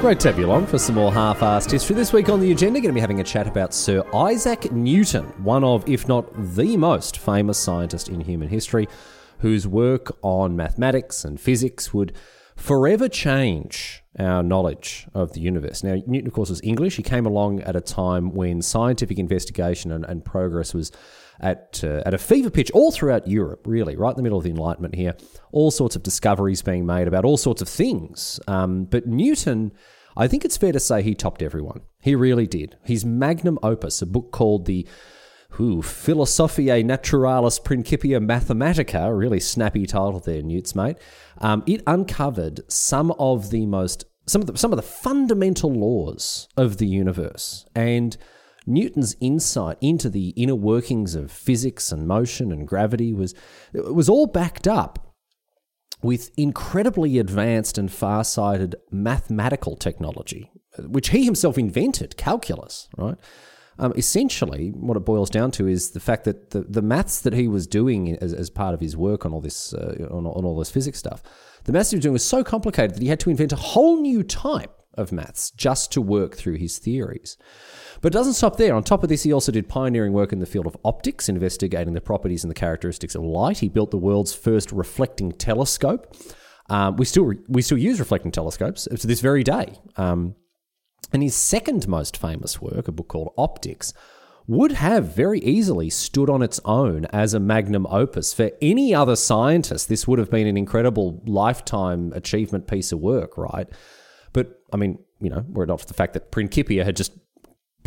Great to have you along for some more half assed history. This week on the agenda, going to be having a chat about Sir Isaac Newton, one of, if not the most famous scientist in human history, whose work on mathematics and physics would forever change our knowledge of the universe. Now, Newton, of course, was English. He came along at a time when scientific investigation and, and progress was at, uh, at a fever pitch all throughout Europe, really, right in the middle of the Enlightenment here. All sorts of discoveries being made about all sorts of things. Um, but Newton, I think it's fair to say he topped everyone. He really did. His magnum opus, a book called the who Philosophiae Naturalis Principia Mathematica, really snappy title there, Newt's mate. Um, it uncovered some of the most some of the some of the fundamental laws of the universe and Newton's insight into the inner workings of physics and motion and gravity was was all backed up with incredibly advanced and far-sighted mathematical technology, which he himself invented, calculus, right? Um, essentially, what it boils down to is the fact that the, the maths that he was doing as, as part of his work on all this uh, on, on all this physics stuff, the maths he was doing was so complicated that he had to invent a whole new type of maths just to work through his theories. But it doesn't stop there. On top of this, he also did pioneering work in the field of optics, investigating the properties and the characteristics of light. He built the world's first reflecting telescope. Um, we still we still use reflecting telescopes to this very day. Um, and his second most famous work, a book called Opticks, would have very easily stood on its own as a magnum opus. For any other scientist, this would have been an incredible lifetime achievement piece of work, right? But I mean, you know, were it not for the fact that Principia had just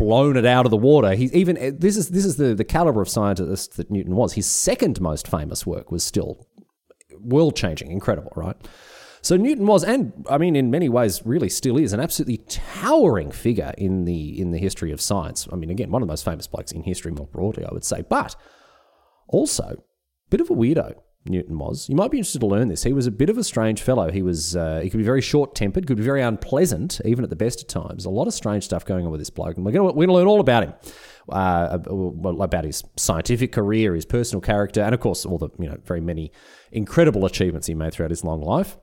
blown it out of the water. He's even eh, this is this is the the caliber of scientist that Newton was. His second most famous work was still world changing, incredible, right? So Newton was, and I mean, in many ways, really still is an absolutely towering figure in the in the history of science. I mean, again, one of the most famous blokes in history more broadly, I would say, but also a bit of a weirdo. Newton was. You might be interested to learn this. He was a bit of a strange fellow. He was. Uh, he could be very short tempered, could be very unpleasant, even at the best of times. A lot of strange stuff going on with this bloke, and we're going we're to learn all about him, uh, about his scientific career, his personal character, and of course all the you know very many incredible achievements he made throughout his long life.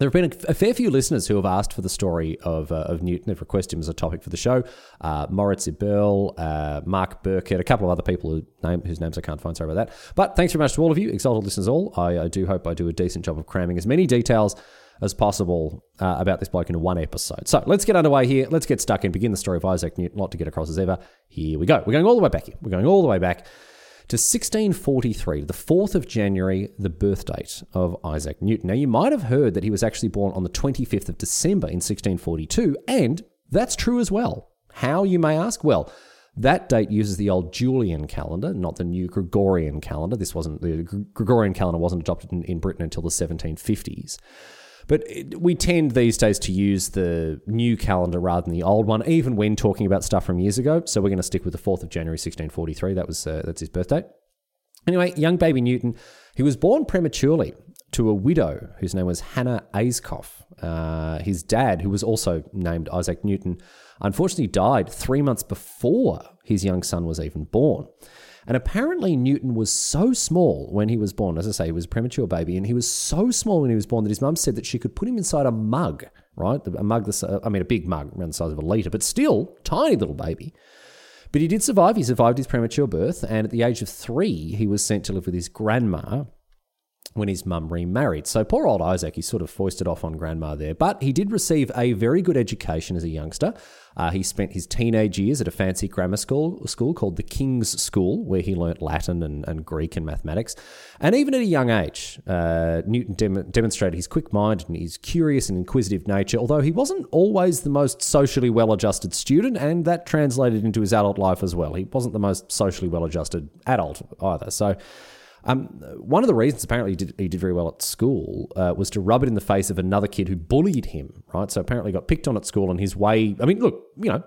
There have been a, fair few listeners who have asked for the story of, uh, of Newton. They've requested him as a topic for the show. Uh, Moritz Ibel, uh, Mark Burkett, a couple of other people who name, whose names I can't find. Sorry about that. But thanks very much to all of you, exalted listeners all. I, I do hope I do a decent job of cramming as many details as possible uh, about this bloke in one episode. So let's get underway here. Let's get stuck in. Begin the story of Isaac Newton. A lot to get across as ever. Here we go. We're going all the way back here. We're going all the way back to 1643, the 4th of January, the birth date of Isaac Newton. Now, you might have heard that he was actually born on the 25th of December in 1642, and that's true as well. How, you may ask? Well, that date uses the old Julian calendar, not the new Gregorian calendar. This wasn't the Gregorian calendar wasn't adopted in, in Britain until the 1750s. But we tend these days to use the new calendar rather than the old one, even when talking about stuff from years ago. So we're going to stick with the 4th of January 1643. That was uh, that's his birthday. Anyway, young baby Newton, he was born prematurely to a widow whose name was Hannah Ayscough. Uh, his dad, who was also named Isaac Newton, unfortunately died three months before his young son was even born. And apparently, Newton was so small when he was born. As I say, he was a premature baby, and he was so small when he was born that his mum said that she could put him inside a mug, right? A mug, the, I mean, a big mug around the size of a litre, but still, tiny little baby. But he did survive. He survived his premature birth, and at the age of three, he was sent to live with his grandma when his mum remarried. So poor old Isaac, he sort of foisted off on grandma there. But he did receive a very good education as a youngster. Uh, he spent his teenage years at a fancy grammar school, school called the King's School, where he learnt Latin and, and Greek and mathematics. And even at a young age, uh, Newton dem- demonstrated his quick mind and his curious and inquisitive nature, although he wasn't always the most socially well adjusted student, and that translated into his adult life as well. He wasn't the most socially well adjusted adult either. So um, one of the reasons apparently he did, he did very well at school uh, was to rub it in the face of another kid who bullied him, right? So apparently got picked on at school and his way. I mean, look, you know,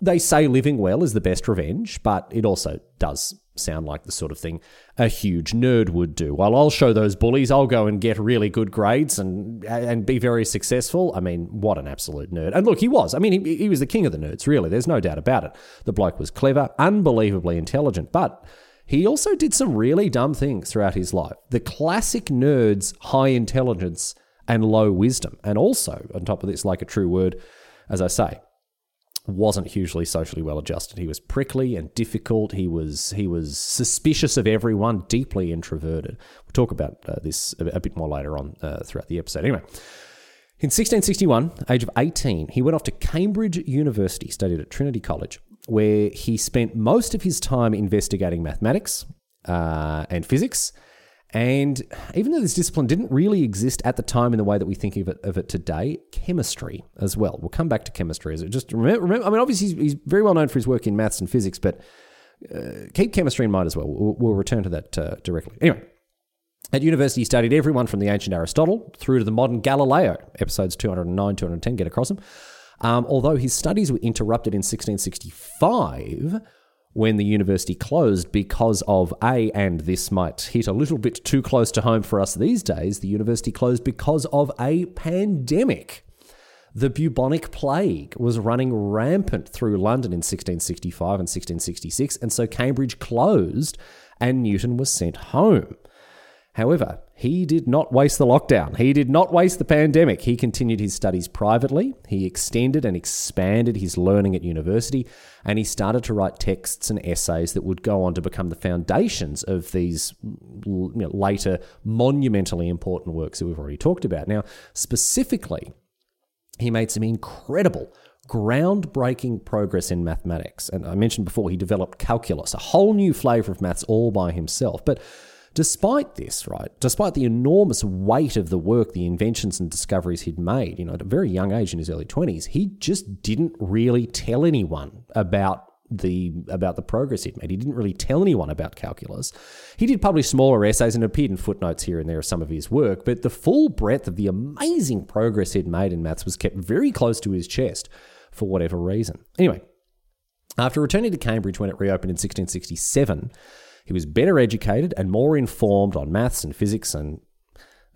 they say living well is the best revenge, but it also does sound like the sort of thing a huge nerd would do. While I'll show those bullies, I'll go and get really good grades and and be very successful. I mean, what an absolute nerd! And look, he was. I mean, he, he was the king of the nerds. Really, there's no doubt about it. The bloke was clever, unbelievably intelligent, but he also did some really dumb things throughout his life. The classic nerd's high intelligence and low wisdom. And also, on top of this, like a true word, as I say, wasn't hugely socially well adjusted. He was prickly and difficult. He was he was suspicious of everyone, deeply introverted. We'll talk about uh, this a, a, bit more later on uh, throughout the episode. Anyway, in 1661, age of 18, he went off to Cambridge University, studied at Trinity College, where he spent most of his time investigating mathematics uh, and physics. And even though this discipline didn't really exist at the time in the way that we think of it, of it today, chemistry as well. We'll come back to chemistry as it just remember, remember. I mean, obviously he's, very well known for his work in maths and physics, but uh, keep chemistry in mind as well. We'll, we'll return to that uh, directly. Anyway, at university, he studied everyone from the ancient Aristotle through to the modern Galileo. Episodes 209, 210, get across them. Um, although his studies were interrupted in 1665 when the university closed because of A, and this might hit a little bit too close to home for us these days, the university closed because of a pandemic. The bubonic plague was running rampant through London in 1665 and 1666, and so Cambridge closed and Newton was sent home. However, he did not waste the lockdown. He did not waste the pandemic. He continued his studies privately. He extended and expanded his learning at university, and he started to write texts and essays that would go on to become the foundations of these you know, later monumentally important works that we've already talked about. Now, specifically, he made some incredible groundbreaking progress in mathematics. And I mentioned before, he developed calculus, a whole new flavor of maths all by himself. But Despite this, right, despite the enormous weight of the work, the inventions and discoveries he'd made, you know, at a very young age in his early 20s, he just didn't really tell anyone about the about the progress he'd made. He didn't really tell anyone about calculus. He did publish smaller essays and appeared in footnotes here and there of some of his work, but the full breadth of the amazing progress he'd made in maths was kept very close to his chest for whatever reason. Anyway, after returning to Cambridge when it reopened in 1667, he was better educated and more informed on maths and physics and,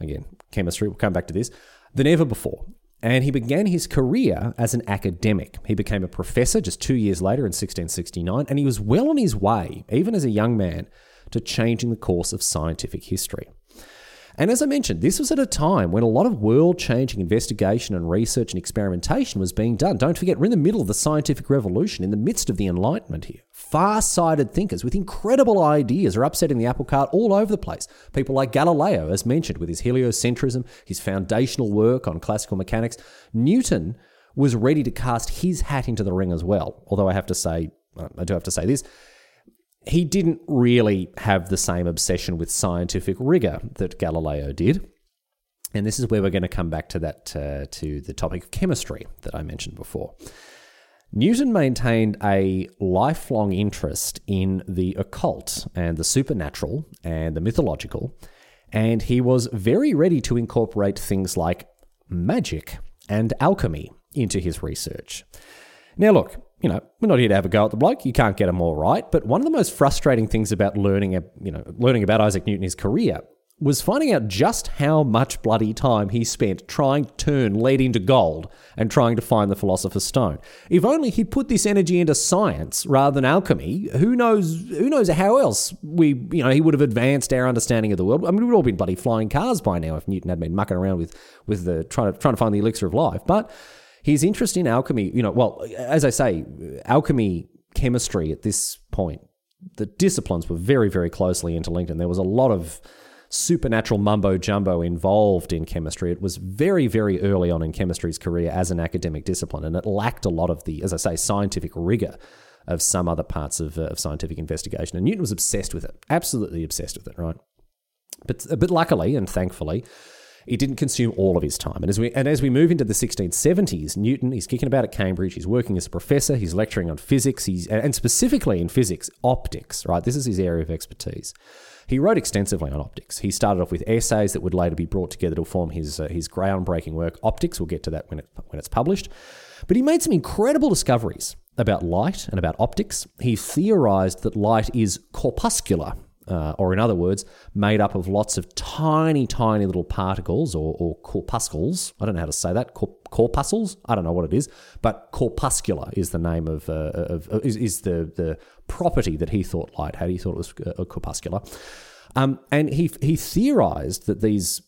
again, chemistry, we'll come back to this, than ever before. And he began his career as an academic. He became a professor just two years later in 1669, and he was well on his way, even as a young man, to changing the course of scientific history. And as I mentioned, this was at a time when a lot of world changing investigation and research and experimentation was being done. Don't forget, we're in the middle of the scientific revolution, in the midst of the Enlightenment here. Far sighted thinkers with incredible ideas are upsetting the apple cart all over the place. People like Galileo, as mentioned, with his heliocentrism, his foundational work on classical mechanics. Newton was ready to cast his hat into the ring as well. Although I have to say, I do have to say this he didn't really have the same obsession with scientific rigor that Galileo did. And this is where we're going to come back to that uh, to the topic of chemistry that I mentioned before. Newton maintained a lifelong interest in the occult and the supernatural and the mythological, And he was very ready to incorporate things like magic and alchemy into his research. Now, look, you know, we're not here to have a go at the bloke. You can't get him all right. But one of the most frustrating things about learning, you know, learning about Isaac Newton, his career, was finding out just how much bloody time he spent trying to turn lead into gold and trying to find the philosopher's stone. If only he'd put this energy into science rather than alchemy, who knows who knows how else we you know he would have advanced our understanding of the world. I mean we'd all been bloody flying cars by now if Newton had been mucking around with with the trying to trying to find the elixir of life. But his interest in alchemy, you know, well, as I say, alchemy chemistry at this point, the disciplines were very, very closely interlinked, and there was a lot of supernatural mumbo jumbo involved in chemistry. It was very, very early on in chemistry's career as an academic discipline, and it lacked a lot of the, as I say, scientific rigor of some other parts of, uh, of scientific investigation. And Newton was obsessed with it, absolutely obsessed with it, right? But, but luckily and thankfully, it didn't consume all of his time. And as we and as we move into the 1670s, Newton he's kicking about at Cambridge. He's working as a professor. He's lecturing on physics. He's and specifically in physics, optics. Right, this is his area of expertise. He wrote extensively on optics. He started off with essays that would later be brought together to form his uh, his groundbreaking work, Opticks. We'll get to that when it when it's published. But he made some incredible discoveries about light and about optics. He theorized that light is corpuscular, uh, or in other words, made up of lots of tiny, tiny little particles or, or corpuscles. I don't know how to say that. corpuscles? I don't know what it is, but corpuscular is the name of, uh, of, is, is, the, the property that he thought light had. He thought it was uh, corpuscular. Um, and he, he theorized that these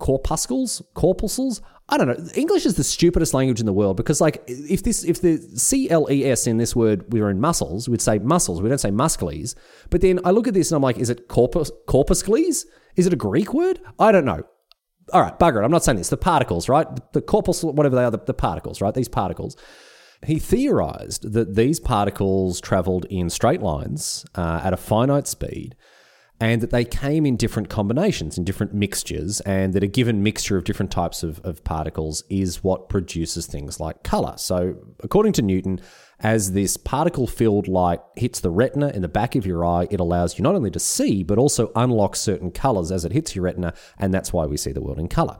corpuscles, corpuscles. I don't know. English is the stupidest language in the world because, like, if this, if the C L E S in this word we were in muscles, we'd say muscles. We don't say muscles. But then I look at this and I'm like, is it corpus corpuscles? Is it a Greek word? I don't know. All right, bugger it. I'm not saying this. The particles, right? The corpuscle, whatever they are, the, the particles, right? These particles. He theorized that these particles traveled in straight lines uh, at a finite speed and that they came in different combinations, in different mixtures, and that a given mixture of different types of, of particles is what produces things like color. So, according to Newton, as this particle filled light hits the retina in the back of your eye, it allows you not only to see, but also unlock certain colors as it hits your retina, and that's why we see the world in color.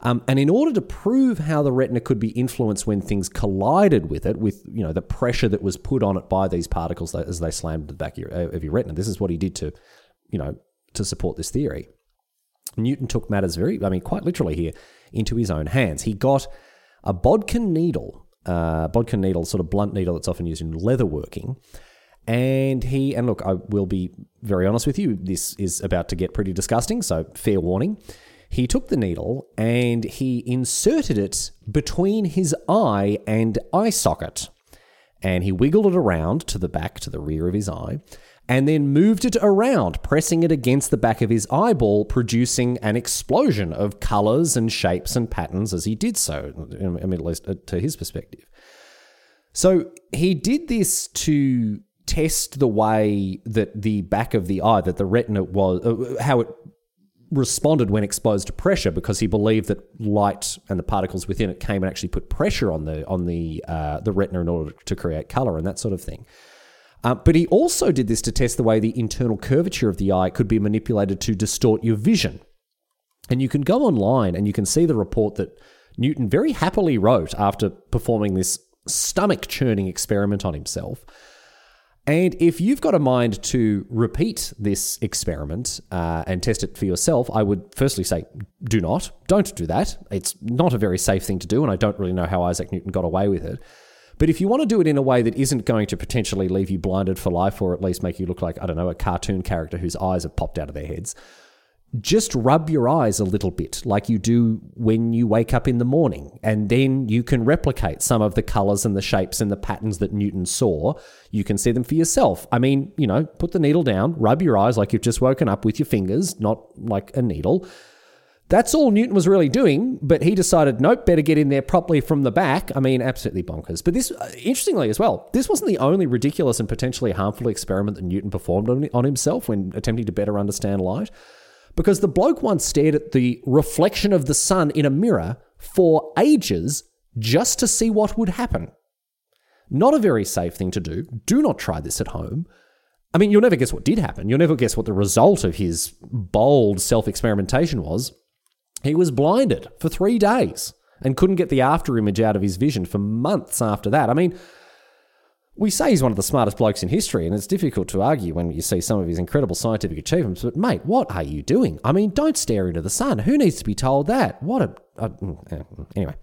Um, and in order to prove how the retina could be influenced when things collided with it, with you know the pressure that was put on it by these particles as they slammed the back of your, of your retina, this is what he did to you know, to support this theory. Newton took matters very, I mean, quite literally here, into his own hands. He got a bodkin needle, uh, bodkin needle, sort of blunt needle that's often used in leatherworking. And he, and look, I will be very honest with you, this is about to get pretty disgusting, so fair warning. He took the needle and he inserted it between his eye and eye socket. And he wiggled it around to the back, to the rear of his eye and then moved it around, pressing it against the back of his eyeball, producing an explosion of colors and shapes and patterns as he did so, I mean, at least uh, to his perspective. So he did this to test the way that the back of the eye, that the retina was, uh, how it responded when exposed to pressure, because he believed that light and the particles within it came and actually put pressure on the on the uh, the retina in order to create color and that sort of thing. Uh, but he also did this to test the way the internal curvature of the eye could be manipulated to distort your vision. And you can go online and you can see the report that Newton very happily wrote after performing this stomach churning experiment on himself. And if you've got a mind to repeat this experiment uh, and test it for yourself, I would firstly say do not. Don't do that. It's not a very safe thing to do, and I don't really know how Isaac Newton got away with it. But if you want to do it in a way that isn't going to potentially leave you blinded for life or at least make you look like, I don't know, a cartoon character whose eyes have popped out of their heads, just rub your eyes a little bit like you do when you wake up in the morning. And then you can replicate some of the colors and the shapes and the patterns that Newton saw. You can see them for yourself. I mean, you know, put the needle down, rub your eyes like you've just woken up with your fingers, not like a needle that's all Newton was really doing, but he decided, nope, better get in there properly from the back. I mean, absolutely bonkers. But this, uh, interestingly as well, this wasn't the only ridiculous and potentially harmful experiment that Newton performed on, himself when attempting to better understand light. Because the bloke once stared at the reflection of the sun in a mirror for ages just to see what would happen. Not a very safe thing to do. Do not try this at home. I mean, you'll never guess what did happen. You'll never guess what the result of his bold self experimentation was. He was blinded for three days and couldn't get the after image out of his vision for months after that. I mean, we say he's one of the smartest blokes in history, and it's difficult to argue when you see some of his incredible scientific achievements. But, mate, what are you doing? I mean, don't stare into the sun. Who needs to be told that? What a. a mm, anyway.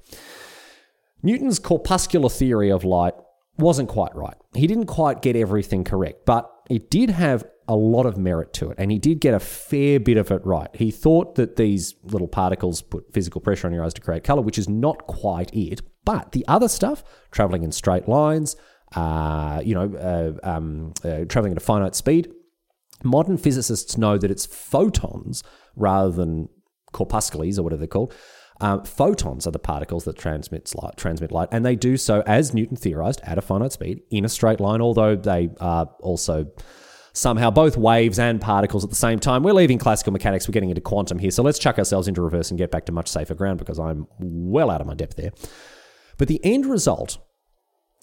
Newton's corpuscular theory of light wasn't quite right. He didn't quite get everything correct, but it did have a lot of merit to it, and he did get a fair bit of it right. He thought that these little particles put physical pressure on your eyes to create color, which is not quite it. But the other stuff, traveling in straight lines, uh, you know, uh, um, uh, traveling at a finite speed, modern physicists know that it's photons rather than corpuscles or whatever they're called um, photons are the particles that transmit light, transmit light, and they do so, as Newton theorized, at a finite speed in a straight line, although they are also somehow both waves and particles at the same time. We're leaving classical mechanics, we're getting into quantum here, so let's chuck ourselves into reverse and get back to much safer ground because I'm well out of my depth there. But the end result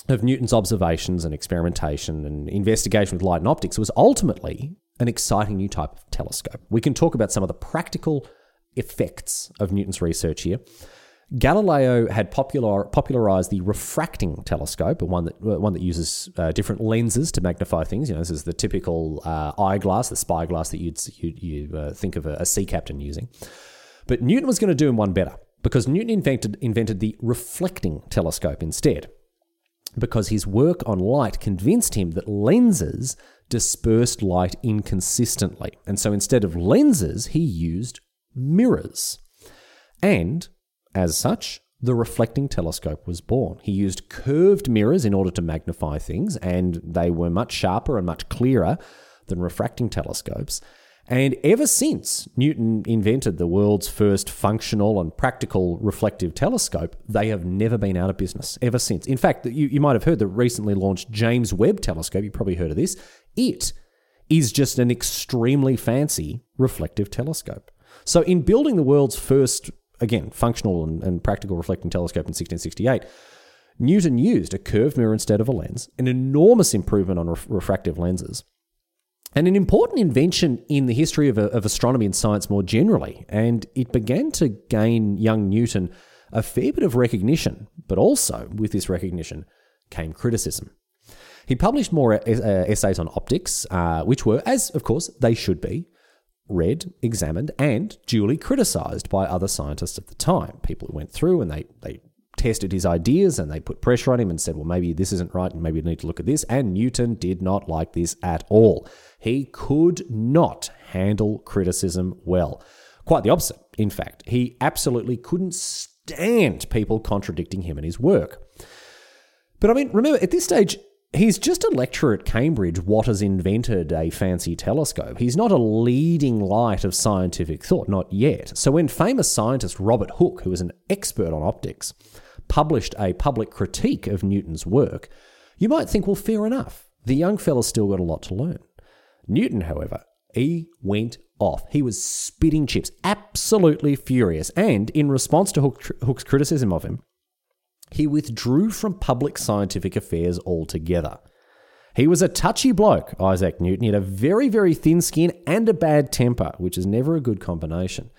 of Newton's observations and experimentation and investigation with light and optics was ultimately an exciting new type of telescope. We can talk about some of the practical effects of Newton's research here. Galileo had popular, popularized the refracting telescope, one that one that uses uh, different lenses to magnify things. You know, this is the typical uh, eyeglass, the spyglass that you'd you, you uh, think of a, a sea captain using. But Newton was going to do him one better because Newton invented invented the reflecting telescope instead. Because his work on light convinced him that lenses dispersed light inconsistently, and so instead of lenses, he used mirrors. And, as such, the reflecting telescope was born. He used curved mirrors in order to magnify things, and they were much sharper and much clearer than refracting telescopes. And ever since Newton invented the world's first functional and practical reflective telescope, they have never been out of business ever since. In fact, you, you might have heard the recently launched James Webb telescope. You probably heard of this. It is just an extremely fancy reflective telescope. So, in building the world's first, again, functional and, and practical reflecting telescope in 1668, Newton used a curved mirror instead of a lens, an enormous improvement on refractive lenses, and an important invention in the history of, of astronomy and science more generally. And it began to gain young Newton a fair bit of recognition, but also with this recognition came criticism. He published more essays on optics, uh, which were, as of course they should be, read, examined, and duly criticised by other scientists at the time. People who went through and they, they tested his ideas and they put pressure on him and said, well, maybe this isn't right and maybe we need to look at this. And Newton did not like this at all. He could not handle criticism well. Quite the opposite, in fact. He absolutely couldn't stand people contradicting him and his work. But I mean, remember, at this stage, He's just a lecturer at Cambridge what has invented a fancy telescope. He's not a leading light of scientific thought, not yet. So when famous scientist Robert Hooke, who was an expert on optics, published a public critique of Newton's work, you might think, well, fair enough. The young fella's still got a lot to learn. Newton, however, he went off. He was spitting chips, absolutely furious. And in response to Hooke's criticism of him, he withdrew from public scientific affairs altogether. He was a touchy bloke, Isaac Newton. He had a very, very thin skin and a bad temper, which is never a good combination.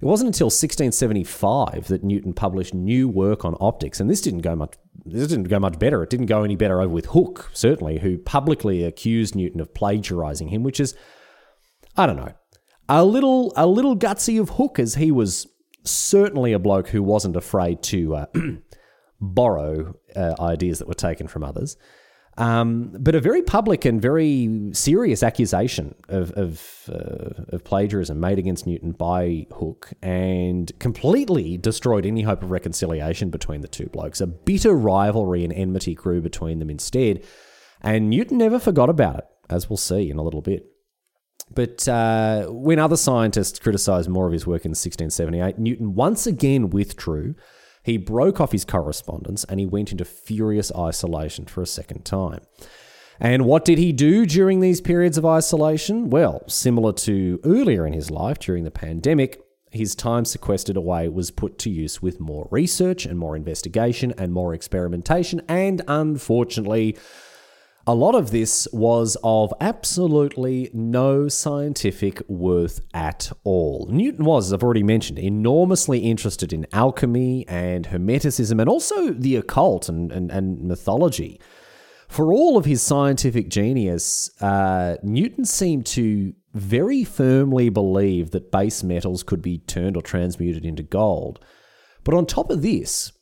It wasn't until 1675 that Newton published new work on optics, and this didn't go much. This didn't go much better. It didn't go any better over with Hooke, certainly, who publicly accused Newton of plagiarizing him, which is, I don't know, a little a little gutsy of Hooke, as he was certainly a bloke who wasn't afraid to uh, borrow uh, ideas that were taken from others. Um, but a very public and very serious accusation of of, uh, of, plagiarism made against Newton by Hooke, and completely destroyed any hope of reconciliation between the two blokes. A bitter rivalry and enmity grew between them instead, and Newton never forgot about it, as we'll see in a little bit. But uh, when other scientists criticised more of his work in 1678, Newton once again withdrew he broke off his correspondence and he went into furious isolation for a second time. And what did he do during these periods of isolation? Well, similar to earlier in his life during the pandemic, his time sequestered away was put to use with more research and more investigation and more experimentation, and unfortunately, a lot of this was of absolutely no scientific worth at all. Newton was, as I've already mentioned, enormously interested in alchemy and hermeticism and also the occult and, and, and mythology. For all of his scientific genius, uh, Newton seemed to very firmly believe that base metals could be turned or transmuted into gold. But on top of this,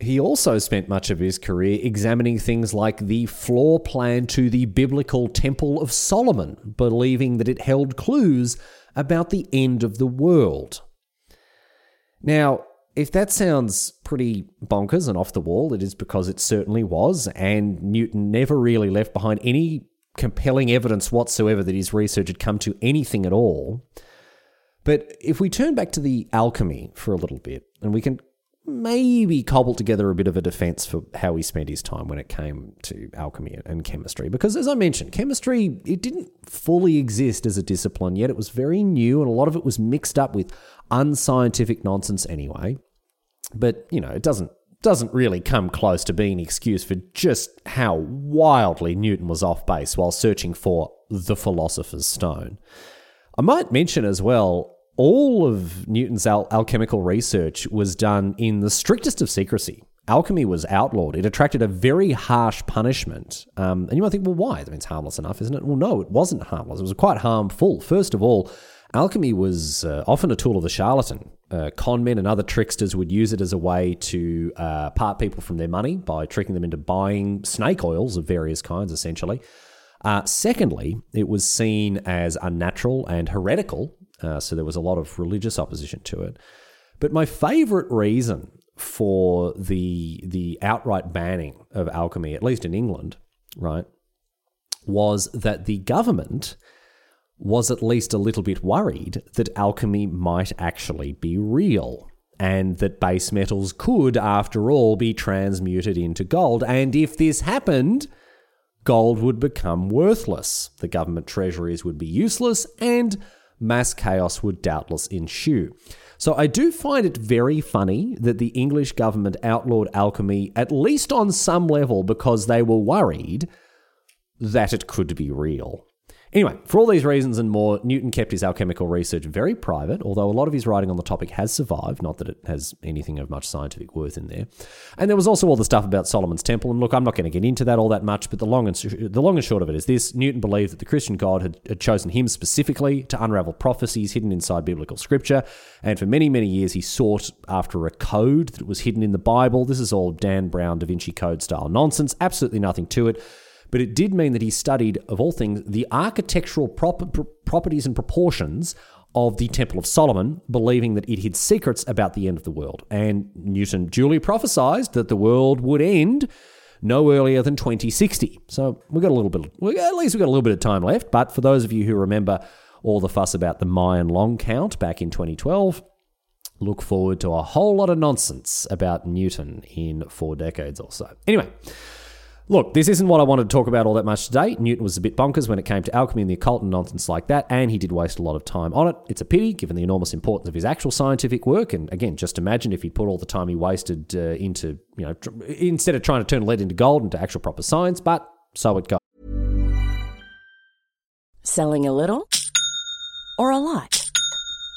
he also spent much of his career examining things like the floor plan to the biblical Temple of Solomon, believing that it held clues about the end of the world. Now, if that sounds pretty bonkers and off the wall, it is because it certainly was, and Newton never really left behind any compelling evidence whatsoever that his research had come to anything at all. But if we turn back to the alchemy for a little bit, and we can maybe cobbled together a bit of a defense for how he spent his time when it came to alchemy and chemistry. Because as I mentioned, chemistry, it didn't fully exist as a discipline yet. It was very new, and a lot of it was mixed up with unscientific nonsense anyway. But, you know, it doesn't doesn't really come close to being an excuse for just how wildly Newton was off base while searching for the philosopher's stone. I might mention as well, all of Newton's al- alchemical research was done in the strictest of secrecy. Alchemy was outlawed. It attracted a very harsh punishment. Um, and you might think, well, why? I mean, it's harmless enough, isn't it? Well, no, it wasn't harmless. It was quite harmful. First of all, Alchemy was uh, often a tool of the charlatan. Uh, con men and other tricksters would use it as a way to uh, part people from their money by tricking them into buying snake oils of various kinds, essentially. Uh, secondly, it was seen as unnatural and heretical, uh, so there was a lot of religious opposition to it. But my favorite reason for the the outright banning of alchemy, at least in England, right, was that the government was at least a little bit worried that alchemy might actually be real and that base metals could, after all, be transmuted into gold. And if this happened, gold would become worthless, the government treasuries would be useless, and mass chaos would doubtless ensue. So I do find it very funny that the English government outlawed alchemy, at least on some level, because they were worried that it could be real. Anyway, for all these reasons and more, Newton kept his alchemical research very private, although a lot of his writing on the topic has survived, not that it has anything of much scientific worth in there. And there was also all the stuff about Solomon's temple, and look, I'm not going to get into that all that much, but the long and, the long and short of it is this Newton believed that the Christian God had, had chosen him specifically to unravel prophecies hidden inside biblical scripture, and for many, many years he sought after a code that was hidden in the Bible. This is all Dan Brown Da Vinci Code style nonsense, absolutely nothing to it but it did mean that he studied, of all things, the architectural prop- properties and proportions of the Temple of Solomon, believing that it hid secrets about the end of the world. And Newton duly prophesied that the world would end no earlier than 2060. So we've got a little bit, at least we've got a little bit of time left. But for those of you who remember all the fuss about the Mayan long count back in 2012, look forward to a whole lot of nonsense about Newton in four decades or so. Anyway. Look, this isn't what I wanted to talk about all that much today. Newton was a bit bonkers when it came to alchemy and the occult and nonsense like that, and he did waste a lot of time on it. It's a pity, given the enormous importance of his actual scientific work. And again, just imagine if he'd put all the time he wasted uh, into, you know, tr- instead of trying to turn lead into gold into actual proper science, but so it goes. Selling a little or a lot?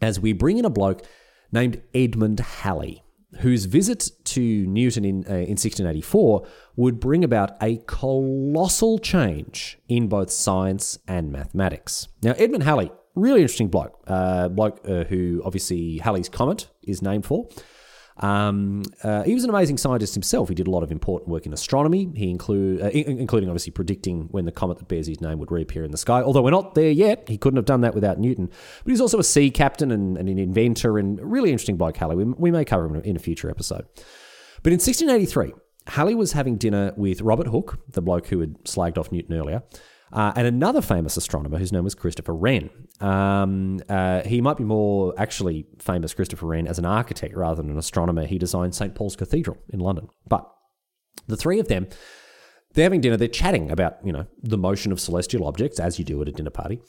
as we bring in a bloke named Edmund Halley, whose visit to Newton in, uh, in 1684 would bring about a colossal change in both science and mathematics. Now, Edmund Halley, really interesting bloke, uh, bloke uh, who obviously Halley's Comet is named for. Um, uh, he was an amazing scientist himself. He did a lot of important work in astronomy. He include, uh, including obviously predicting when the comet that bears his name would reappear in the sky. Although we're not there yet, he couldn't have done that without Newton. But he's also a sea captain and, and an inventor, and really interesting bloke. Halley. We, we may cover him in a future episode. But in 1683, Halley was having dinner with Robert Hooke, the bloke who had slagged off Newton earlier uh, and another famous astronomer whose name was Christopher Wren. Um, uh, he might be more actually famous, Christopher Wren, as an architect rather than an astronomer. He designed St. Paul's Cathedral in London. But the three of them, they're having dinner, they're chatting about, you know, the motion of celestial objects, as you do at a dinner party.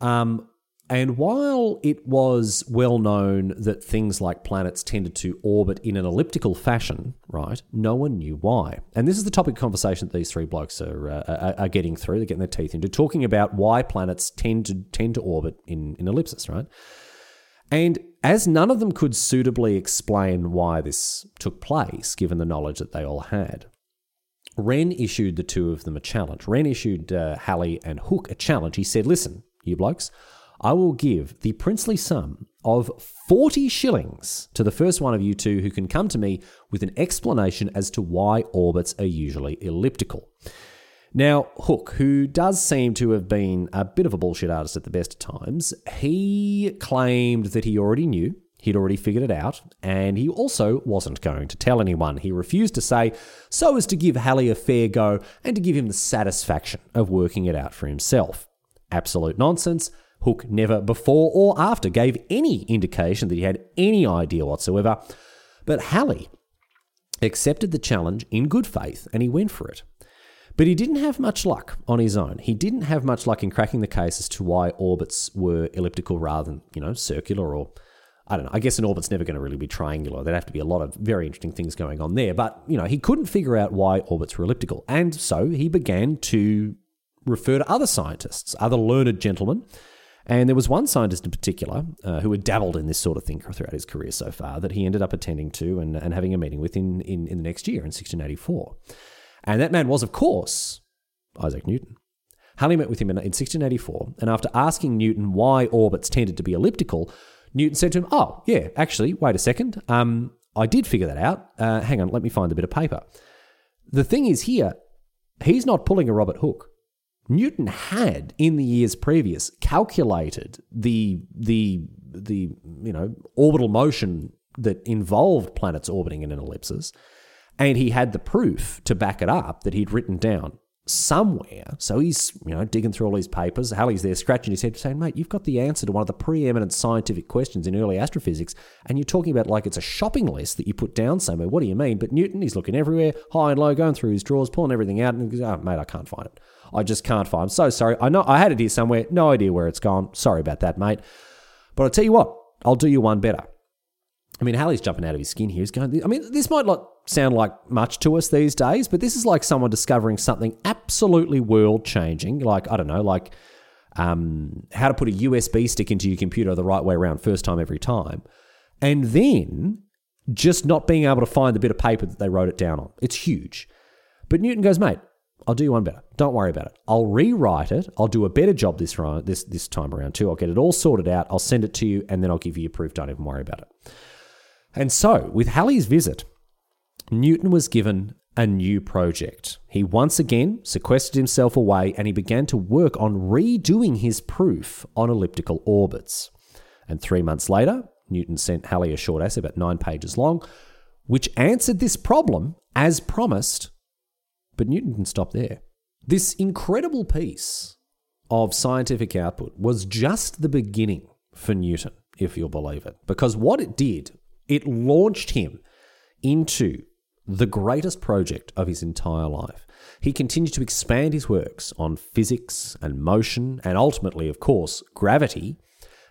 Um, and while it was well known that things like planets tended to orbit in an elliptical fashion, right, no one knew why. And this is the topic of conversation that these three blokes are, uh, are, getting through, they're getting their teeth into, talking about why planets tend to tend to orbit in, in ellipses, right? And as none of them could suitably explain why this took place, given the knowledge that they all had, Wren issued the two of them a challenge. Wren issued uh, Halley and Hooke a challenge. He said, Listen, you blokes, I will give the princely sum of 40 shillings to the first one of you two who can come to me with an explanation as to why orbits are usually elliptical. Now, Hooke, who does seem to have been a bit of a bullshit artist at the best of times, he claimed that he already knew, he'd already figured it out, and he also wasn't going to tell anyone. He refused to say, so as to give Halley a fair go and to give him the satisfaction of working it out for himself. Absolute nonsense. Hooke never before or after gave any indication that he had any idea whatsoever. But Halley accepted the challenge in good faith and he went for it. But he didn't have much luck on his own. He didn't have much luck in cracking the case as to why orbits were elliptical rather than, you know, circular or I don't know. I guess an orbit's never going to really be triangular. There'd have to be a lot of very interesting things going on there. But, you know, he couldn't figure out why orbits were elliptical. And so he began to refer to other scientists, other learned gentlemen, and there was one scientist in particular uh, who had dabbled in this sort of thing throughout his career so far that he ended up attending to and, and having a meeting with in, in, in the next year, in 1684. And that man was, of course, Isaac Newton. Halley met with him in, in 1684, and after asking Newton why orbits tended to be elliptical, Newton said to him, Oh, yeah, actually, wait a second. Um, I did figure that out. Uh, hang on, let me find a bit of paper. The thing is here, he's not pulling a Robert Hooke. Newton had in the years previous calculated the the the you know orbital motion that involved planets orbiting in an ellipsis, and he had the proof to back it up that he'd written down somewhere. So he's you know digging through all his papers. Halley's there scratching his head, saying, "Mate, you've got the answer to one of the preeminent scientific questions in early astrophysics, and you're talking about like it's a shopping list that you put down somewhere. What do you mean?" But Newton, he's looking everywhere, high and low, going through his drawers, pulling everything out, and he goes, "Oh, mate, I can't find it." I just can't find. I'm so sorry. I know I had it here somewhere. No idea where it's gone. Sorry about that, mate. But I'll tell you what, I'll do you one better. I mean, Halley's jumping out of his skin here. He's going, I mean, this might not sound like much to us these days, but this is like someone discovering something absolutely world changing. Like, I don't know, like um, how to put a USB stick into your computer the right way around, first time every time. And then just not being able to find the bit of paper that they wrote it down on. It's huge. But Newton goes, mate, I'll do you one better. Don't worry about it. I'll rewrite it. I'll do a better job this this this time around too. I'll get it all sorted out. I'll send it to you, and then I'll give you your proof. Don't even worry about it. And so, with Halley's visit, Newton was given a new project. He once again sequestered himself away, and he began to work on redoing his proof on elliptical orbits. And three months later, Newton sent Halley a short essay about nine pages long, which answered this problem as promised but Newton didn't stop there. This incredible piece of scientific output was just the beginning for Newton, if you'll believe it. Because what it did, it launched him into the greatest project of his entire life. He continued to expand his works on physics and motion, and ultimately, of course, gravity.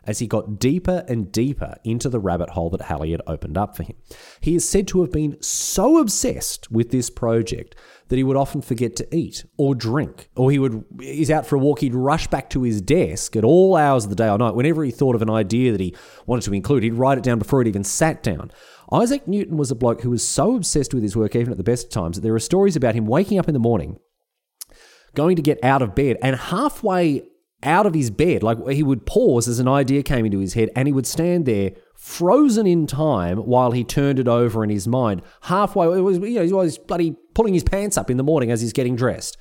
as he got deeper and deeper into the rabbit hole that Halley had opened up for him. He is said to have been so obsessed with this project that he would often forget to eat or drink, or he would he's out for a walk, he'd rush back to his desk at all hours of the day or night. Whenever he thought of an idea that he wanted to include, he'd write it down before he'd even sat down. Isaac Newton was a bloke who was so obsessed with his work, even at the best times, that there are stories about him waking up in the morning, going to get out of bed, and halfway out of his bed, like he would pause as an idea came into his head, and he would stand there frozen in time while he turned it over in his mind. Halfway, it was, you know, he was bloody pulling his pants up in the morning as he's getting dressed.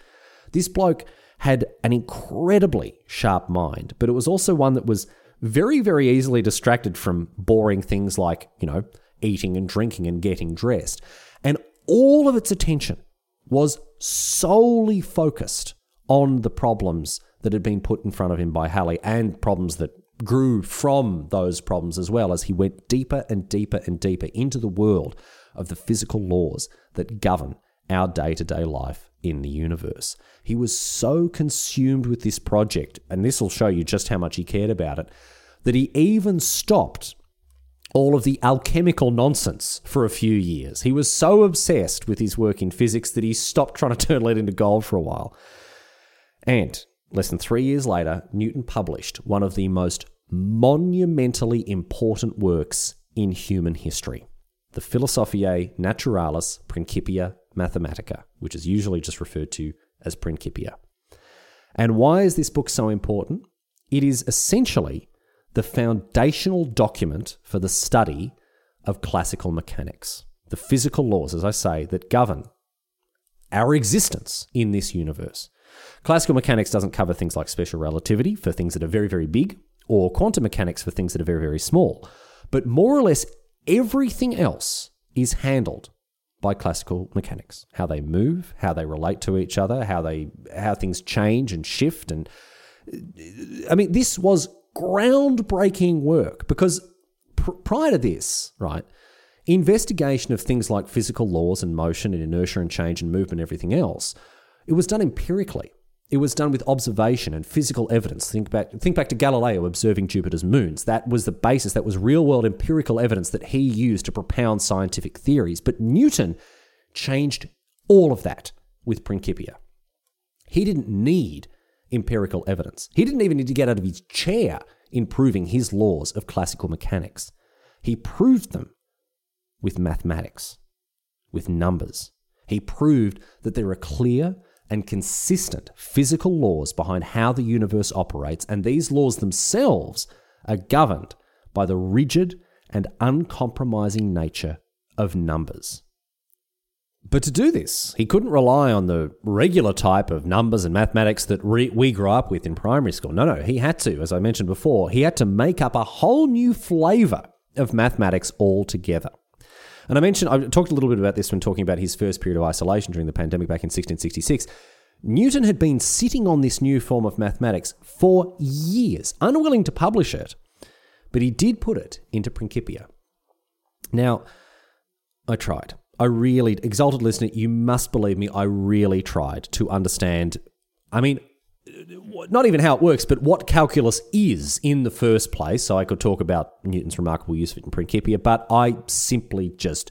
This bloke had an incredibly sharp mind, but it was also one that was very, very easily distracted from boring things like, you know, eating and drinking and getting dressed. And all of its attention was solely focused on the problems that had been put in front of him by Halley and problems that grew from those problems as well as he went deeper and deeper and deeper into the world of the physical laws that govern our day to day life in the universe. He was so consumed with this project, and this will show you just how much he cared about it, that he even stopped all of the alchemical nonsense for a few years. He was so obsessed with his work in physics that he stopped trying to turn lead into gold for a while. And less than three years later, Newton published one of the most monumentally important works in human history the Philosophiae Naturalis Principia Mathematica, which is usually just referred to as Principia. And why is this book so important? It is essentially the foundational document for the study of classical mechanics, the physical laws, as I say, that govern our existence in this universe. Classical mechanics doesn't cover things like special relativity for things that are very, very big, or quantum mechanics for things that are very, very small. But more or less everything else is handled by classical mechanics. How they move, how they relate to each other, how they how things change and shift and I mean this was groundbreaking work because pr- prior to this, right, investigation of things like physical laws and motion and inertia and change and movement and everything else, it was done empirically. It was done with observation and physical evidence. Think back, think back to Galileo observing Jupiter's moons. That was the basis, that was real world empirical evidence that he used to propound scientific theories. But Newton changed all of that with Principia. He didn't need empirical evidence. He didn't even need to get out of his chair in proving his laws of classical mechanics. He proved them with mathematics, with numbers. He proved that there are clear and consistent physical laws behind how the universe operates, and these laws themselves are governed by the rigid and uncompromising nature of numbers. But to do this, he couldn't rely on the regular type of numbers and mathematics that re- we grew up with in primary school. No, no, he had to, as I mentioned before, he had to make up a whole new flavor of mathematics altogether. And I mentioned, I talked a little bit about this when talking about his first period of isolation during the pandemic back in 1666. Newton had been sitting on this new form of mathematics for years, unwilling to publish it, but he did put it into Principia. Now, I tried. I really, exalted listener, you must believe me, I really tried to understand. I mean, not even how it works, but what calculus is in the first place. So I could talk about Newton's remarkable use of it in Principia, but I simply just,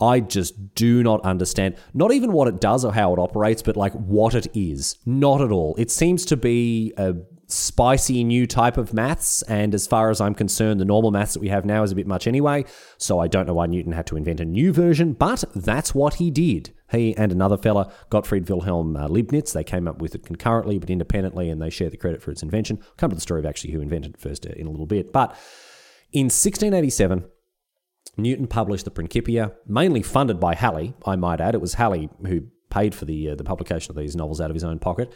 I just do not understand, not even what it does or how it operates, but like what it is. Not at all. It seems to be a spicy new type of maths. And as far as I'm concerned, the normal maths that we have now is a bit much anyway. So I don't know why Newton had to invent a new version, but that's what he did. He and another fella, Gottfried Wilhelm uh, Leibniz, they came up with it concurrently but independently, and they share the credit for its invention. I'll come to the story of actually who invented it first uh, in a little bit. But in 1687, Newton published the Principia, mainly funded by Halley, I might add. It was Halley who paid for the, uh, the publication of these novels out of his own pocket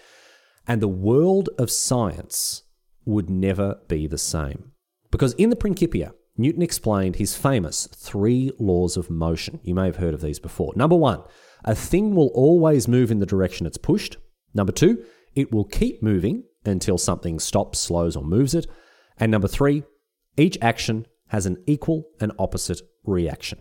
and the world of science would never be the same. Because in the Principia, Newton explained his famous three laws of motion. You may have heard of these before. Number one, a thing will always move in the direction it's pushed. Number two, it will keep moving until something stops, slows, or moves it. And number three, each action has an equal and opposite reaction.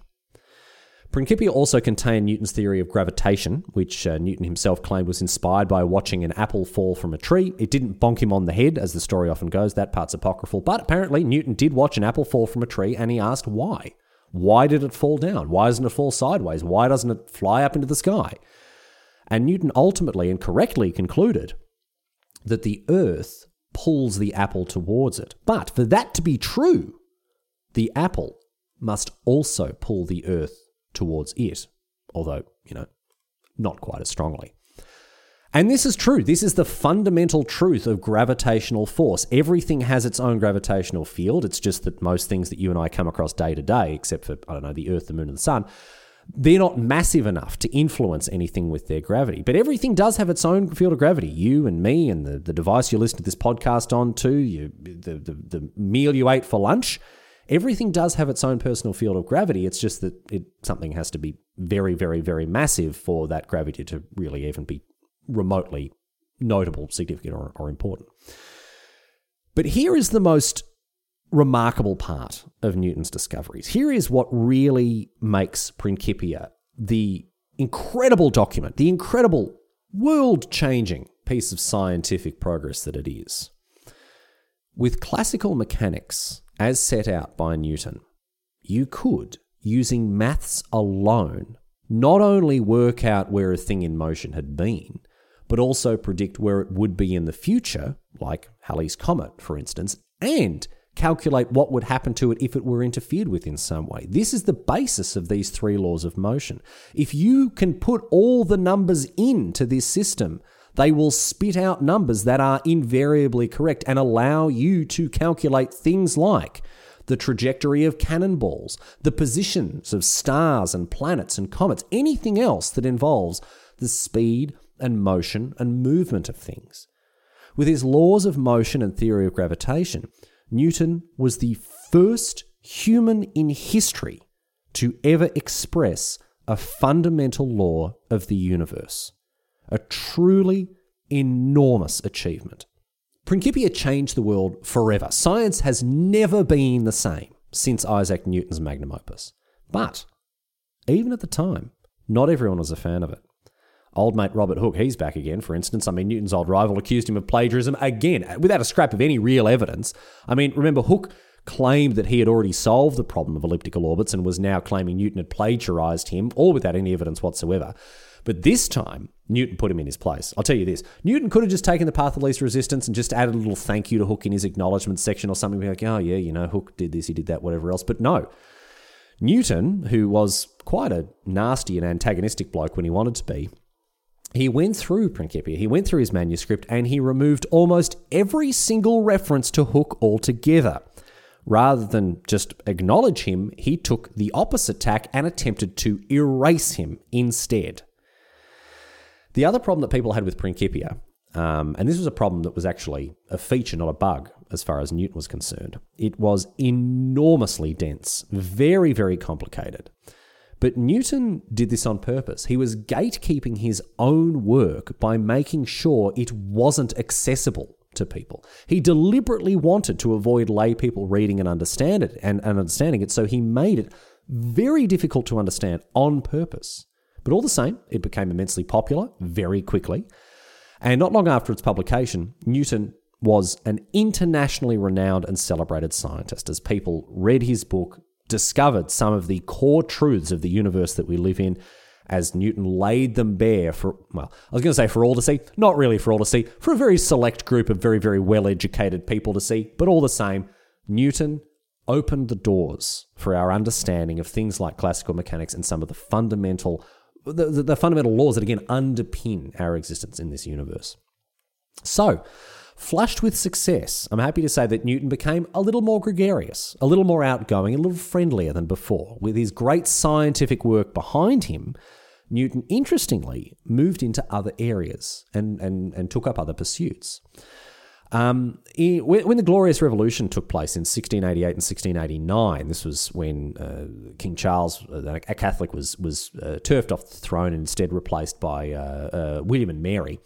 Principia also contained Newton's theory of gravitation, which uh, Newton himself claimed was inspired by watching an apple fall from a tree. It didn't bonk him on the head, as the story often goes, that part's apocryphal, but apparently Newton did watch an apple fall from a tree and he asked why. Why did it fall down? Why doesn't it fall sideways? Why doesn't it fly up into the sky? And Newton ultimately and correctly concluded that the earth pulls the apple towards it. But for that to be true, the apple must also pull the earth towards it, although, you know, not quite as strongly. And this is true. This is the fundamental truth of gravitational force. Everything has its own gravitational field. It's just that most things that you and I come across day to day, except for, I don't know, the Earth, the Moon, and the Sun, they're not massive enough to influence anything with their gravity. But everything does have its own field of gravity. You and me and the, the device you listen to this podcast on to, you, the, the, the meal you ate for lunch, everything does have its own personal field of gravity. It's just that it something has to be very, very, very massive for that gravity to really even be remotely notable, significant, or, or important. But here is the most remarkable part of Newton's discoveries. Here is what really makes Principia the incredible document, the incredible world changing piece of scientific progress that it is. With classical mechanics, as set out by Newton, you could, using maths alone, not only work out where a thing in motion had been, but also predict where it would be in the future, like Halley's Comet, for instance, and calculate what would happen to it if it were interfered with in some way. This is the basis of these three laws of motion. If you can put all the numbers into this system, they will spit out numbers that are invariably correct and allow you to calculate things like the trajectory of cannonballs, the positions of stars and planets and comets, anything else that involves the speed and motion and movement of things. With his laws of motion and theory of gravitation, Newton was the first human in history to ever express a fundamental law of the universe. A truly enormous achievement. Principia changed the world forever. Science has never been the same since Isaac Newton's magnum opus. But even at the time, not everyone was a fan of it. Old mate Robert Hooke, he's back again, for instance. I mean, Newton's old rival accused him of plagiarism again, without a scrap of any real evidence. I mean, remember, Hooke claimed that he had already solved the problem of elliptical orbits and was now claiming Newton had plagiarized him, all without any evidence whatsoever. But this time, Newton put him in his place. I'll tell you this Newton could have just taken the path of least resistance and just added a little thank you to Hooke in his acknowledgement section or something, like, oh, yeah, you know, Hooke did this, he did that, whatever else. But no. Newton, who was quite a nasty and antagonistic bloke when he wanted to be, he went through Principia, he went through his manuscript, and he removed almost every single reference to Hooke altogether. Rather than just acknowledge him, he took the opposite tack and attempted to erase him instead. The other problem that people had with Principia, um, and this was a problem that was actually a feature, not a bug, as far as Newton was concerned, it was enormously dense, very, very complicated. But Newton did this on purpose. He was gatekeeping his own work by making sure it wasn't accessible to people. He deliberately wanted to avoid lay people reading and understand it and, and understanding it, so he made it very difficult to understand on purpose. But all the same, it became immensely popular very quickly. And not long after its publication, Newton was an internationally renowned and celebrated scientist as people read his book, discovered some of the core truths of the universe that we live in as Newton laid them bare for, well, I was going to say for all to see, not really for all to see, for a very select group of very, very well educated people to see, but all the same, Newton opened the doors for our understanding of things like classical mechanics and some of the fundamental the, the, fundamental laws that again underpin our existence in this universe. So, Flushed with success, I'm happy to say that Newton became a little more gregarious, a little more outgoing, a little friendlier than before. With his great scientific work behind him, Newton, interestingly, moved into other areas and, and, and took up other pursuits. Um, when the Glorious Revolution took place in 1688 and 1689, this was when uh, King Charles, uh, a Catholic, was was uh, turfed off the throne and instead replaced by uh, uh, William and Mary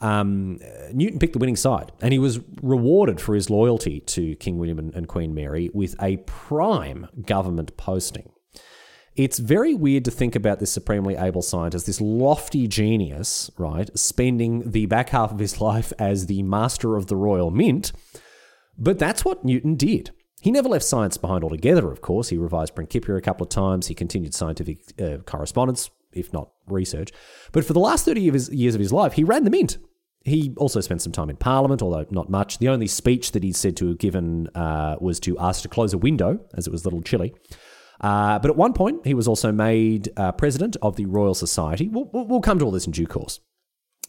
um, Newton picked the winning side, and he was rewarded for his loyalty to King William and, and Queen Mary with a prime government posting. it's very weird to think about this supremely able scientist, this lofty genius, right, spending the back half of his life as the master of the Royal Mint. But that's what Newton did. He never left science behind altogether, of course. He revised Principia a couple of times. He continued scientific uh, correspondence, if not research. But for the last 30 of his, years of his life, he ran the mint. He also spent some time in Parliament, although not much. The only speech that he's said to have given uh, was to ask to close a window, as it was a little chilly. Uh, but at one point, he was also made uh, president of the Royal Society. We'll, we'll come to all this in due course.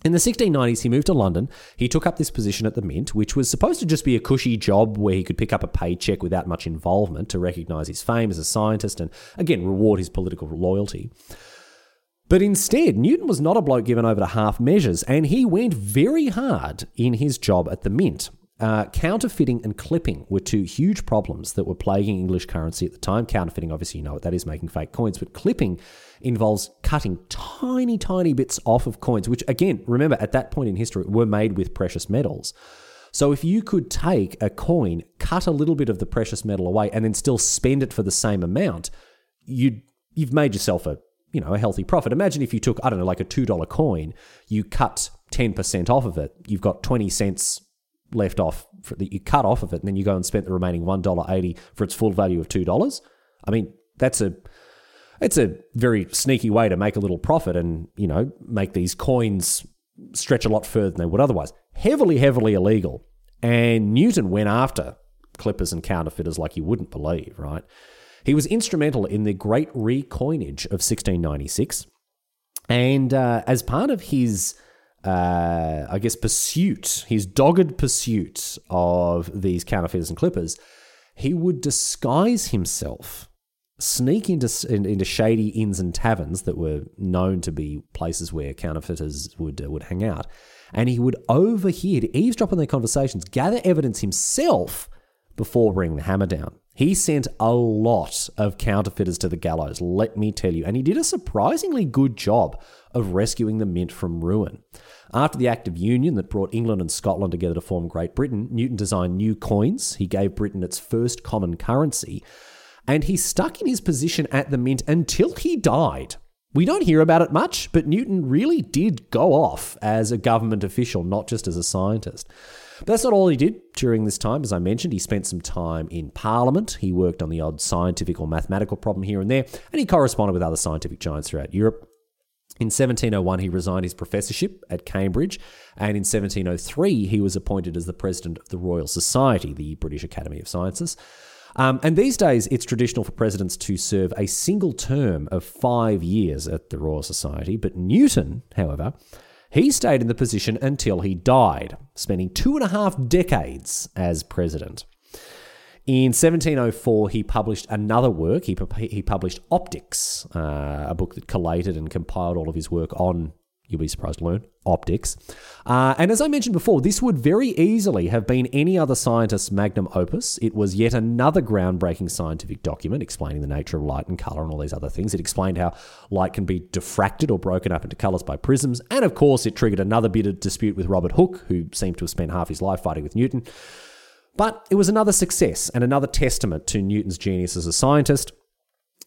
In the 1690s, he moved to London. He took up this position at the Mint, which was supposed to just be a cushy job where he could pick up a paycheck without much involvement to recognise his fame as a scientist and, again, reward his political loyalty. But instead, Newton was not a bloke given over to half measures, and he went very hard in his job at the Mint. Uh, counterfeiting and clipping were two huge problems that were plaguing English currency at the time. Counterfeiting, obviously, you know what that is, making fake coins, but clipping involves cutting tiny, tiny bits off of coins, which, again, remember, at that point in history, were made with precious metals. So if you could take a coin, cut a little bit of the precious metal away, and then still spend it for the same amount, you you've made yourself a you know a healthy profit. Imagine if you took I don't know like a two dollar coin, you cut ten percent off of it, you've got twenty cents left off that you cut off of it, and then you go and spend the remaining one dollar eighty for its full value of two dollars. I mean, that's a it's a very sneaky way to make a little profit and you know make these coins stretch a lot further than they would otherwise. Heavily, heavily illegal. And Newton went after clippers and counterfeiters like you wouldn't believe, right? He was instrumental in the Great Recoinage of 1696. And uh, as part of his uh, I guess, pursuit, his dogged pursuit of these counterfeiters and clippers, he would disguise himself, sneak into, into shady inns and taverns that were known to be places where counterfeiters would, uh, would hang out, and he would overhear, eavesdrop on their conversations, gather evidence himself before bringing the hammer down. He sent a lot of counterfeiters to the gallows, let me tell you, and he did a surprisingly good job of rescuing the mint from ruin. After the Act of Union that brought England and Scotland together to form Great Britain, Newton designed new coins. He gave Britain its first common currency, and he stuck in his position at the mint until he died. We don't hear about it much, but Newton really did go off as a government official, not just as a scientist. But that's not all he did during this time. As I mentioned, he spent some time in Parliament. He worked on the odd scientific or mathematical problem here and there, and he corresponded with other scientific giants throughout Europe. In 1701, he resigned his professorship at Cambridge, and in 1703, he was appointed as the president of the Royal Society, the British Academy of Sciences. Um, and these days, it's traditional for presidents to serve a single term of five years at the Royal Society. But Newton, however, he stayed in the position until he died, spending two and a half decades as president. In 1704, he published another work. He, he published Opticks, uh, a book that collated and compiled all of his work on, you'll be surprised to learn, optics. Uh, and as I mentioned before, this would very easily have been any other scientist's magnum opus. It was yet another groundbreaking scientific document explaining the nature of light and colour and all these other things. It explained how light can be diffracted or broken up into colours by prisms. And of course, it triggered another bit of dispute with Robert Hooke, who seemed to have spent half his life fighting with Newton. But it was another success and another testament to Newton's genius as a scientist.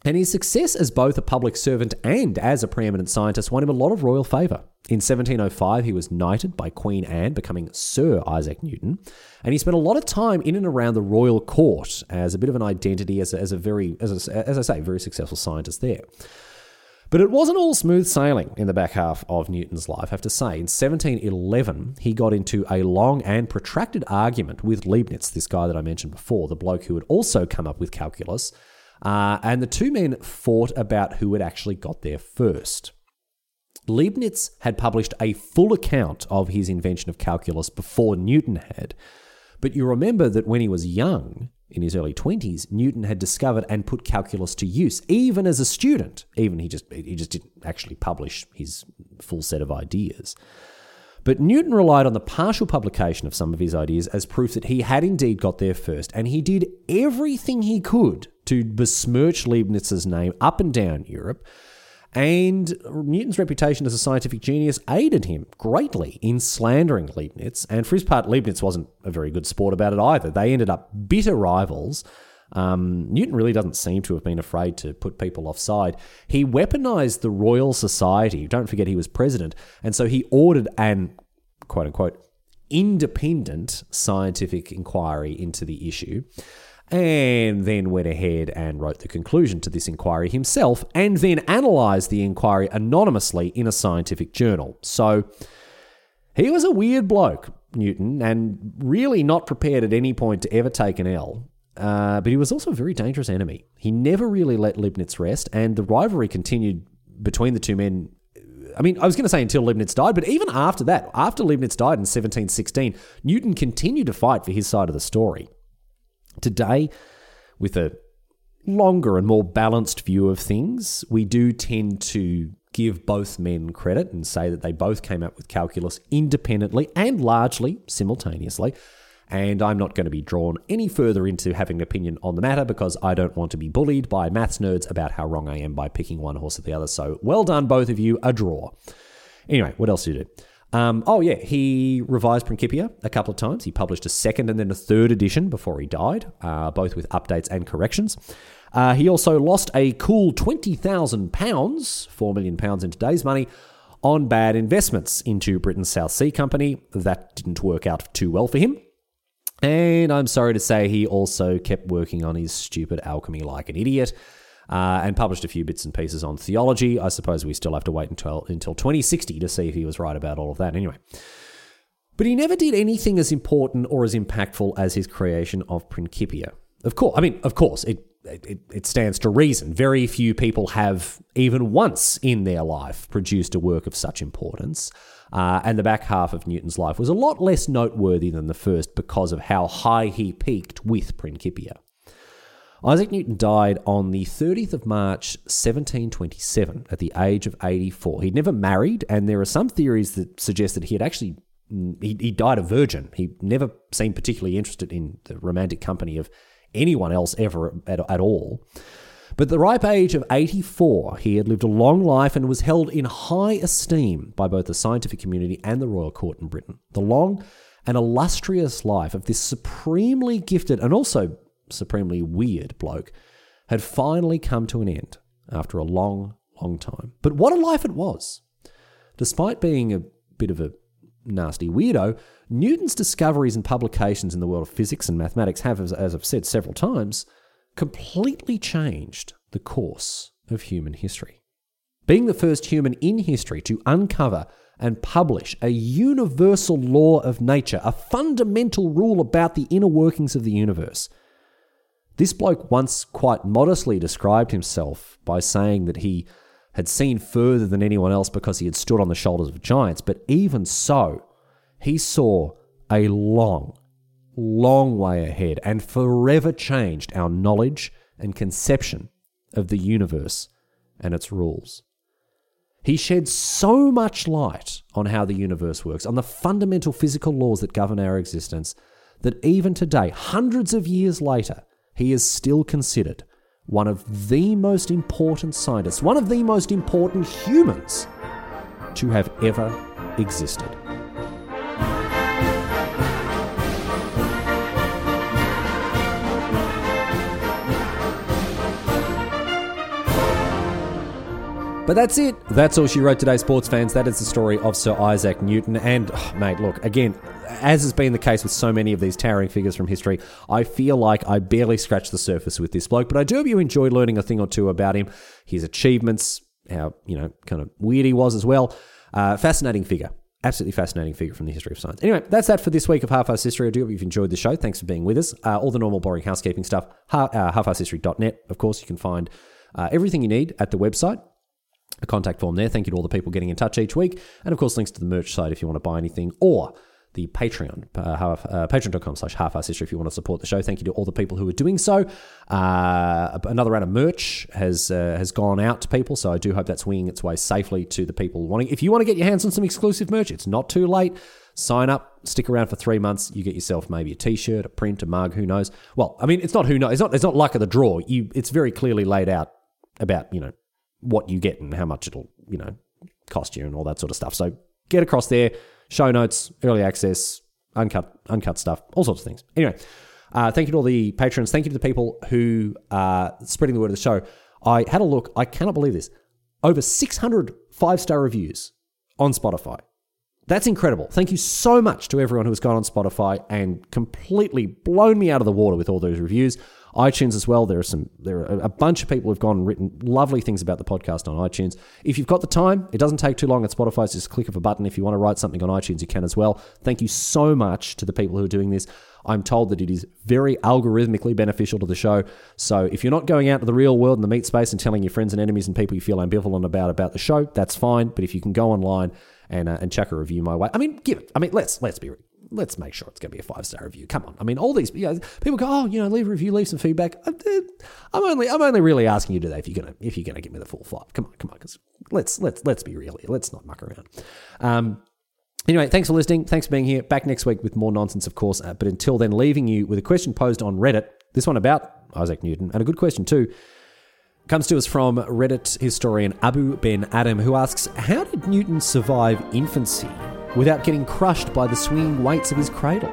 And his success as both a public servant and as a preeminent scientist won him a lot of royal favour. In 1705, he was knighted by Queen Anne, becoming Sir Isaac Newton, and he spent a lot of time in and around the royal court as a bit of an identity, as a, as a very, as, a, as I say, very successful scientist there. But it wasn't all smooth sailing in the back half of Newton's life, I have to say. In 1711, he got into a long and protracted argument with Leibniz, this guy that I mentioned before, the bloke who had also come up with calculus. Uh, and the two men fought about who had actually got there first. Leibniz had published a full account of his invention of calculus before Newton had. But you remember that when he was young, in his early 20s, Newton had discovered and put calculus to use, even as a student. Even he just he just didn't actually publish his full set of ideas. But Newton relied on the partial publication of some of his ideas as proof that he had indeed got there first, and he did everything he could to besmirch Leibniz's name up and down Europe and Newton's reputation as a scientific genius aided him greatly in slandering Leibniz. And for his part, Leibniz wasn't a very good sport about it either. They ended up bitter rivals. Um, Newton really doesn't seem to have been afraid to put people offside. He weaponized the Royal Society. Don't forget he was president. And so he ordered an quote unquote independent scientific inquiry into the issue and then went ahead and wrote the conclusion to this inquiry himself and then analysed the inquiry anonymously in a scientific journal. So he was a weird bloke, Newton, and really not prepared at any point to ever take an L. Uh, but he was also a very dangerous enemy. He never really let Leibniz rest, and the rivalry continued between the two men. I mean, I was going to say until Leibniz died, but even after that, after Leibniz died in 1716, Newton continued to fight for his side of the story. Today, with a longer and more balanced view of things, we do tend to give both men credit and say that they both came up with calculus independently and largely simultaneously. And I'm not going to be drawn any further into having an opinion on the matter because I don't want to be bullied by maths nerds about how wrong I am by picking one horse or the other. So well done, both of you. A draw. Anyway, what else do you do? Um, oh, yeah, he revised Principia a couple of times. He published a second and then a third edition before he died, uh, both with updates and corrections. Uh, he also lost a cool £20,000, £4 million in today's money, on bad investments into Britain's South Sea Company. That didn't work out too well for him. And I'm sorry to say, he also kept working on his stupid alchemy like an idiot uh, and published a few bits and pieces on theology. I suppose we still have to wait until, until 2060 to see if he was right about all of that anyway. But he never did anything as important or as impactful as his creation of Principia. Of course, I mean, of course, it, it, it stands to reason. Very few people have, even once in their life, produced a work of such importance. Uh, and the back half of Newton's life was a lot less noteworthy than the first because of how high he peaked with Principia. Isaac Newton died on the 30th of March 1727 at the age of 84. He'd never married, and there are some theories that suggest that he had actually he, he died a virgin. He never seemed particularly interested in the romantic company of anyone else ever at, at all. But at the ripe age of 84, he had lived a long life and was held in high esteem by both the scientific community and the royal court in Britain. The long and illustrious life of this supremely gifted and also supremely weird bloke, had finally come to an end after a long, long time. But what a life it was! Despite being a bit of a nasty weirdo, Newton's discoveries and publications in the world of physics and mathematics have, as I've said several times, completely changed the course of human history. Being the first human in history to uncover and publish a universal law of nature, a fundamental rule about the inner workings of the universe, this bloke once quite modestly described himself by saying that he had seen further than anyone else because he had stood on the shoulders of giants, but even so, he saw a long, long way ahead and forever changed our knowledge and conception of the universe and its rules. He shed so much light on how the universe works, on the fundamental physical laws that govern our existence, that even today, hundreds of years later, he is still considered one of the most important scientists, one of the most important humans to have ever existed. But that's it. That's all she wrote today, sports fans. That is the story of Sir Isaac Newton. And, oh, mate, look, again, as has been the case with so many of these towering figures from history, I feel like I barely scratched the surface with this bloke. But I do hope you enjoyed learning a thing or two about him, his achievements, how, you know, kind of weird he was as well. Uh, fascinating figure. Absolutely fascinating figure from the history of science. Anyway, that's that for this week of Half-Arsed History. I do hope you've enjoyed the show. Thanks for being with us. Uh, all the normal boring housekeeping stuff, ha- uh, halfarsedhistory.net. Of course, you can find uh, everything you need at the website a contact form there. Thank you to all the people getting in touch each week. And of course, links to the merch site if you want to buy anything or the Patreon, uh, uh, patreon.com slash half history if you want to support the show. Thank you to all the people who are doing so. Uh, another round of merch has uh, has gone out to people, so I do hope that's winging its way safely to the people wanting. If you want to get your hands on some exclusive merch, it's not too late. Sign up, stick around for three months. You get yourself maybe a t-shirt, a print, a mug. Who knows? Well, I mean, it's not who knows. It's not. It's not luck of the draw. You. It's very clearly laid out about you know what you get and how much it'll, you know, cost you and all that sort of stuff. So get across there, show notes, early access, uncut, uncut stuff, all sorts of things. Anyway, Uh, thank you to all the patrons. Thank you to the people who are spreading the word of the show. I had a look. I cannot believe this. Over 600 five star reviews on Spotify. That's incredible. Thank you so much to everyone who has gone on Spotify and completely blown me out of the water with all those reviews. iTunes as well. There are some there are a bunch of people who've gone and written lovely things about the podcast on iTunes. If you've got the time, it doesn't take too long at Spotify. It's just a click of a button. If you want to write something on iTunes, you can as well. Thank you so much to the people who are doing this. I'm told that it is very algorithmically beneficial to the show. So if you're not going out to the real world in the meat space and telling your friends and enemies and people you feel ambivalent about about the show, that's fine. But if you can go online and uh, and chuck a review my way, I mean, give it. I mean, let's let's be let's make sure it's going to be a five star review. Come on. I mean, all these you know, people go, oh, you know, leave a review, leave some feedback. I'm, I'm only I'm only really asking you today if you're gonna if you're gonna give me the full five. Come on, come on, because let's let's let's be real here. Let's not muck around. Um, Anyway, thanks for listening. Thanks for being here. Back next week with more nonsense, of course. Uh, but until then, leaving you with a question posed on Reddit. This one about Isaac Newton, and a good question too. Comes to us from Reddit historian Abu Ben Adam, who asks How did Newton survive infancy without getting crushed by the swinging weights of his cradle?